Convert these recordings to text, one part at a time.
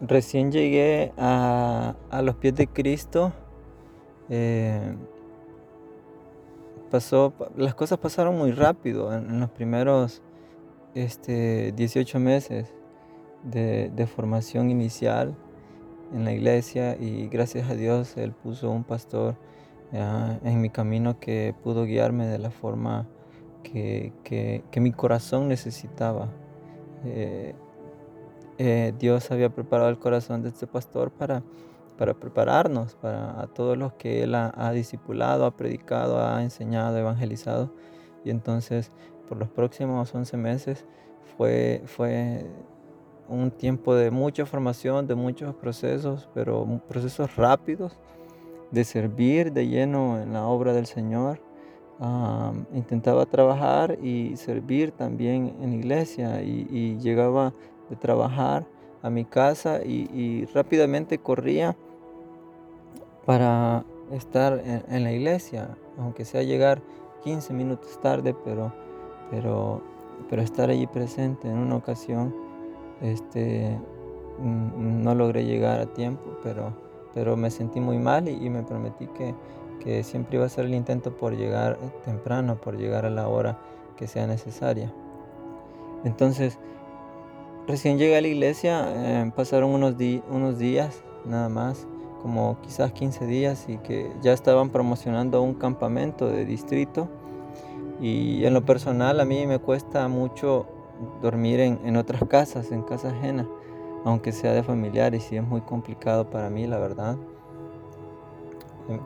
recién llegué a, los pies de Cristo, eh, pasó, las cosas pasaron muy rápido en, los primeros este, 18 meses de, formación inicial en la iglesia y gracias a Dios Él puso un pastor en mi camino que pudo guiarme de la forma que, mi corazón necesitaba. Eh, eh, Dios había preparado el corazón de este pastor para, para prepararnos, para a todos los que Él ha, discipulado, ha predicado, ha enseñado, evangelizado. Y entonces, por los próximos 11 meses, fue, fue un tiempo de mucha formación, de muchos procesos, pero procesos rápidos, de servir de lleno en la obra del Señor. intentaba trabajar y servir también en iglesia y llegaba de trabajar a mi casa y, rápidamente corría para estar en, la iglesia, aunque sea llegar 15 minutos tarde, pero, pero, pero estar allí presente en una ocasión, este, no logré llegar a tiempo, pero, pero me sentí muy mal y, me prometí que, que siempre iba a hacer el intento por llegar temprano, por llegar a la hora que sea necesaria. Entonces, Recién llegué a la iglesia, eh, pasaron unos, unos días nada más, como quizás 15 días, y que ya estaban promocionando un campamento de distrito. Y en lo personal a mí me cuesta mucho dormir en, otras casas, en casa ajena, aunque sea de familiares, y es muy complicado para mí, la verdad.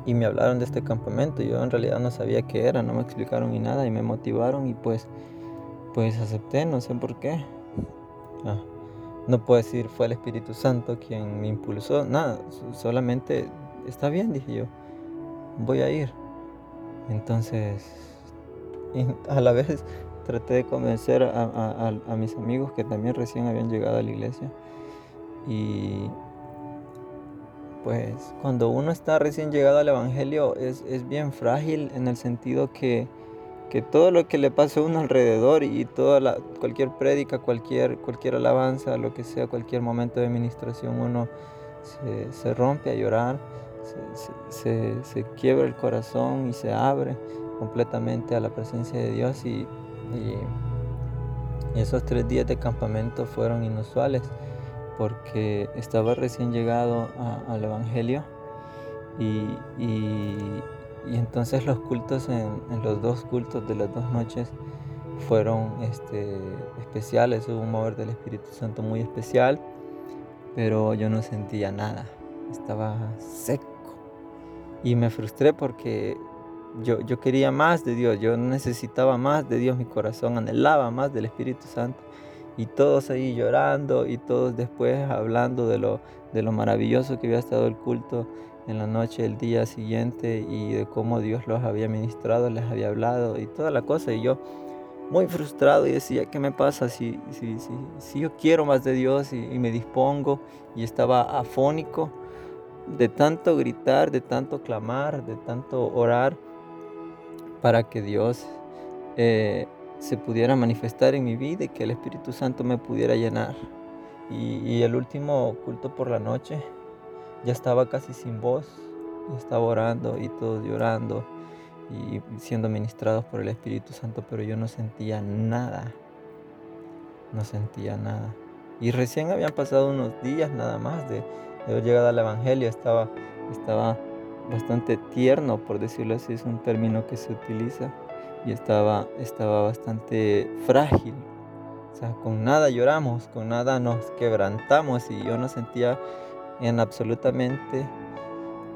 Y me hablaron de este campamento, yo en realidad no sabía qué era, no me explicaron ni nada, y me motivaron y pues, pues acepté, no sé por qué. Ah, no puedo decir fue el Espíritu Santo quien me impulsó, nada, solamente está bien, dije yo, voy a ir. Entonces, a la vez traté de convencer a, mis amigos que también recién habían llegado a la iglesia. Y pues cuando uno está recién llegado al Evangelio es, es bien frágil en el sentido que que todo lo que le pase a uno alrededor y toda cualquier prédica, cualquier, cualquier alabanza, lo que sea, cualquier momento de administración, uno se, rompe a llorar, se, quiebra el corazón y se abre completamente a la presencia de Dios y, esos tres días de campamento fueron inusuales porque estaba recién llegado al Evangelio y entonces los cultos en, los dos cultos de las dos noches fueron este, especiales, hubo un mover del Espíritu Santo muy especial, pero yo no sentía nada, estaba seco. Y me frustré porque yo, yo quería más de Dios, yo necesitaba más de Dios, mi corazón anhelaba más del Espíritu Santo. Y todos ahí llorando y todos después hablando de lo, de lo maravilloso que había estado el culto en la noche del día siguiente y de cómo Dios los había ministrado, les había hablado y toda la cosa. Y yo muy frustrado y decía, ¿qué me pasa si, si, si, si yo quiero más de Dios y, me dispongo? Y estaba afónico de tanto gritar, de tanto clamar, de tanto orar para que Dios eh, se pudiera manifestar en mi vida y que el Espíritu Santo me pudiera llenar. y el último culto por la noche ya estaba casi sin voz, estaba orando y todos llorando y siendo ministrados por el Espíritu Santo, pero yo no sentía nada, no sentía nada. Y recién habían pasado unos días nada más de, haber llegado al Evangelio, estaba, estaba bastante tierno, por decirlo así, es un término que se utiliza, y estaba, estaba bastante frágil. O sea, con nada lloramos, con nada nos quebrantamos y yo no sentía en absolutamente,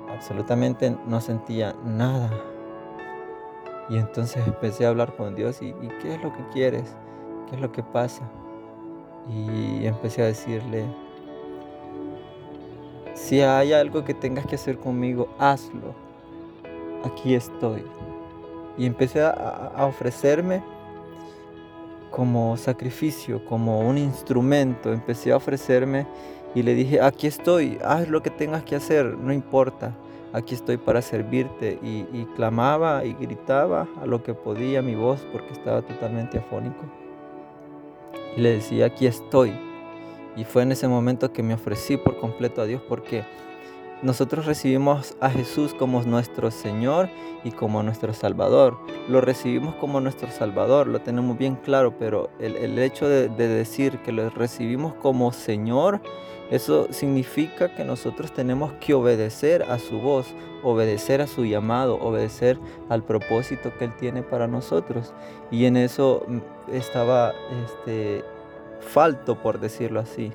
absolutamente no sentía nada. Y entonces empecé a hablar con Dios y, ¿qué es lo que quieres? ¿Qué es lo que pasa? Y empecé a decirle, si hay algo que tengas que hacer conmigo, hazlo. Aquí estoy. Y empecé a, ofrecerme como sacrificio, como un instrumento. Empecé a ofrecerme y le dije, aquí estoy, haz lo que tengas que hacer, no importa, aquí estoy para servirte. Y, clamaba y gritaba a lo que podía mi voz porque estaba totalmente afónico. Y le decía, aquí estoy. Y fue en ese momento que me ofrecí por completo a Dios porque nosotros recibimos a Jesús como nuestro Señor y como nuestro Salvador. Lo recibimos como nuestro Salvador, lo tenemos bien claro, pero el, hecho de, decir que lo recibimos como Señor, eso significa que nosotros tenemos que obedecer a su voz, obedecer a su llamado, obedecer al propósito que Él tiene para nosotros. Y en eso mm, estaba este, falto, por decirlo así.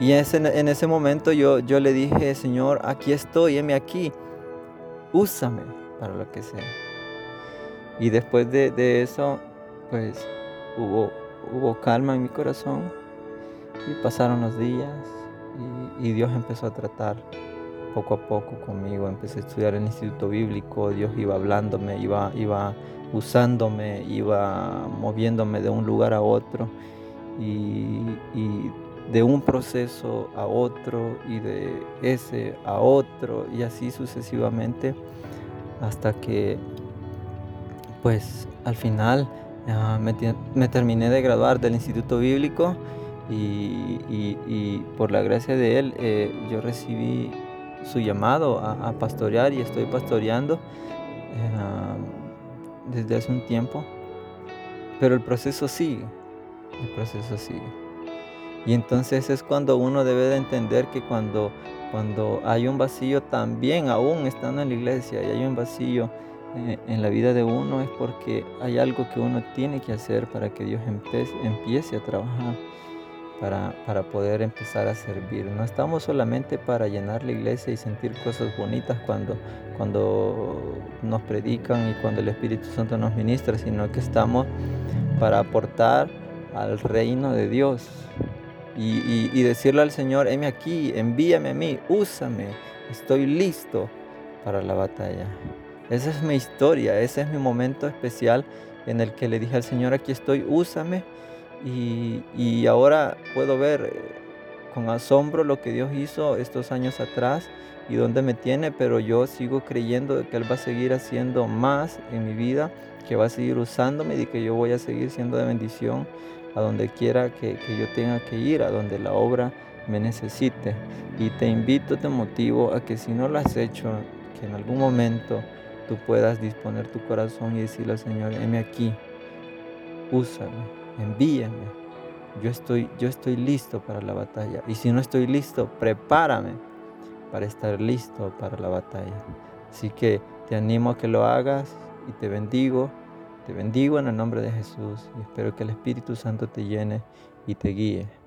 Y en ese momento yo, yo le dije, Señor, aquí estoy, heme aquí, úsame para lo que sea. Y después de, eso, pues hubo, hubo calma en mi corazón y pasaron los días y, Dios empezó a tratar poco a poco conmigo. Empecé a estudiar en el Instituto Bíblico, Dios iba hablándome, iba, iba usándome, iba moviéndome de un lugar a otro. Y de un proceso a otro y de ese a otro y así sucesivamente hasta que pues al final me, terminé de graduar del Instituto Bíblico y, por la gracia de él eh, yo recibí su llamado a, pastorear y estoy pastoreando eh, desde hace un tiempo pero el proceso sigue el proceso sigue y entonces es cuando uno debe de entender que cuando, cuando hay un vacío también, aún estando en la iglesia, y hay un vacío eh, en la vida de uno, es porque hay algo que uno tiene que hacer para que Dios empiece, a trabajar, para, para poder empezar a servir. No estamos solamente para llenar la iglesia y sentir cosas bonitas cuando, cuando nos predican y cuando el Espíritu Santo nos ministra, sino que estamos para aportar al reino de Dios, y, decirle al Señor, heme aquí, envíame a mí, úsame, estoy listo para la batalla. Esa es mi historia, ese es mi momento especial en el que le dije al Señor, aquí estoy, úsame. Y, y ahora puedo ver eh, con asombro lo que Dios hizo estos años atrás y dónde me tiene, pero yo sigo creyendo que Él va a seguir haciendo más en mi vida, que va a seguir usándome y que yo voy a seguir siendo de bendición a donde quiera que, yo tenga que ir, a donde la obra me necesite. Y te invito, te motivo a que si no lo has hecho, que en algún momento tú puedas disponer tu corazón y decirle al Señor, heme aquí, úsame, envíame. Yo estoy, yo estoy listo para la batalla. Y si no estoy listo, prepárame para estar listo para la batalla. Así que te animo a que lo hagas y te bendigo te bendigo en el nombre de Jesús y espero que el Espíritu Santo te llene y te guíe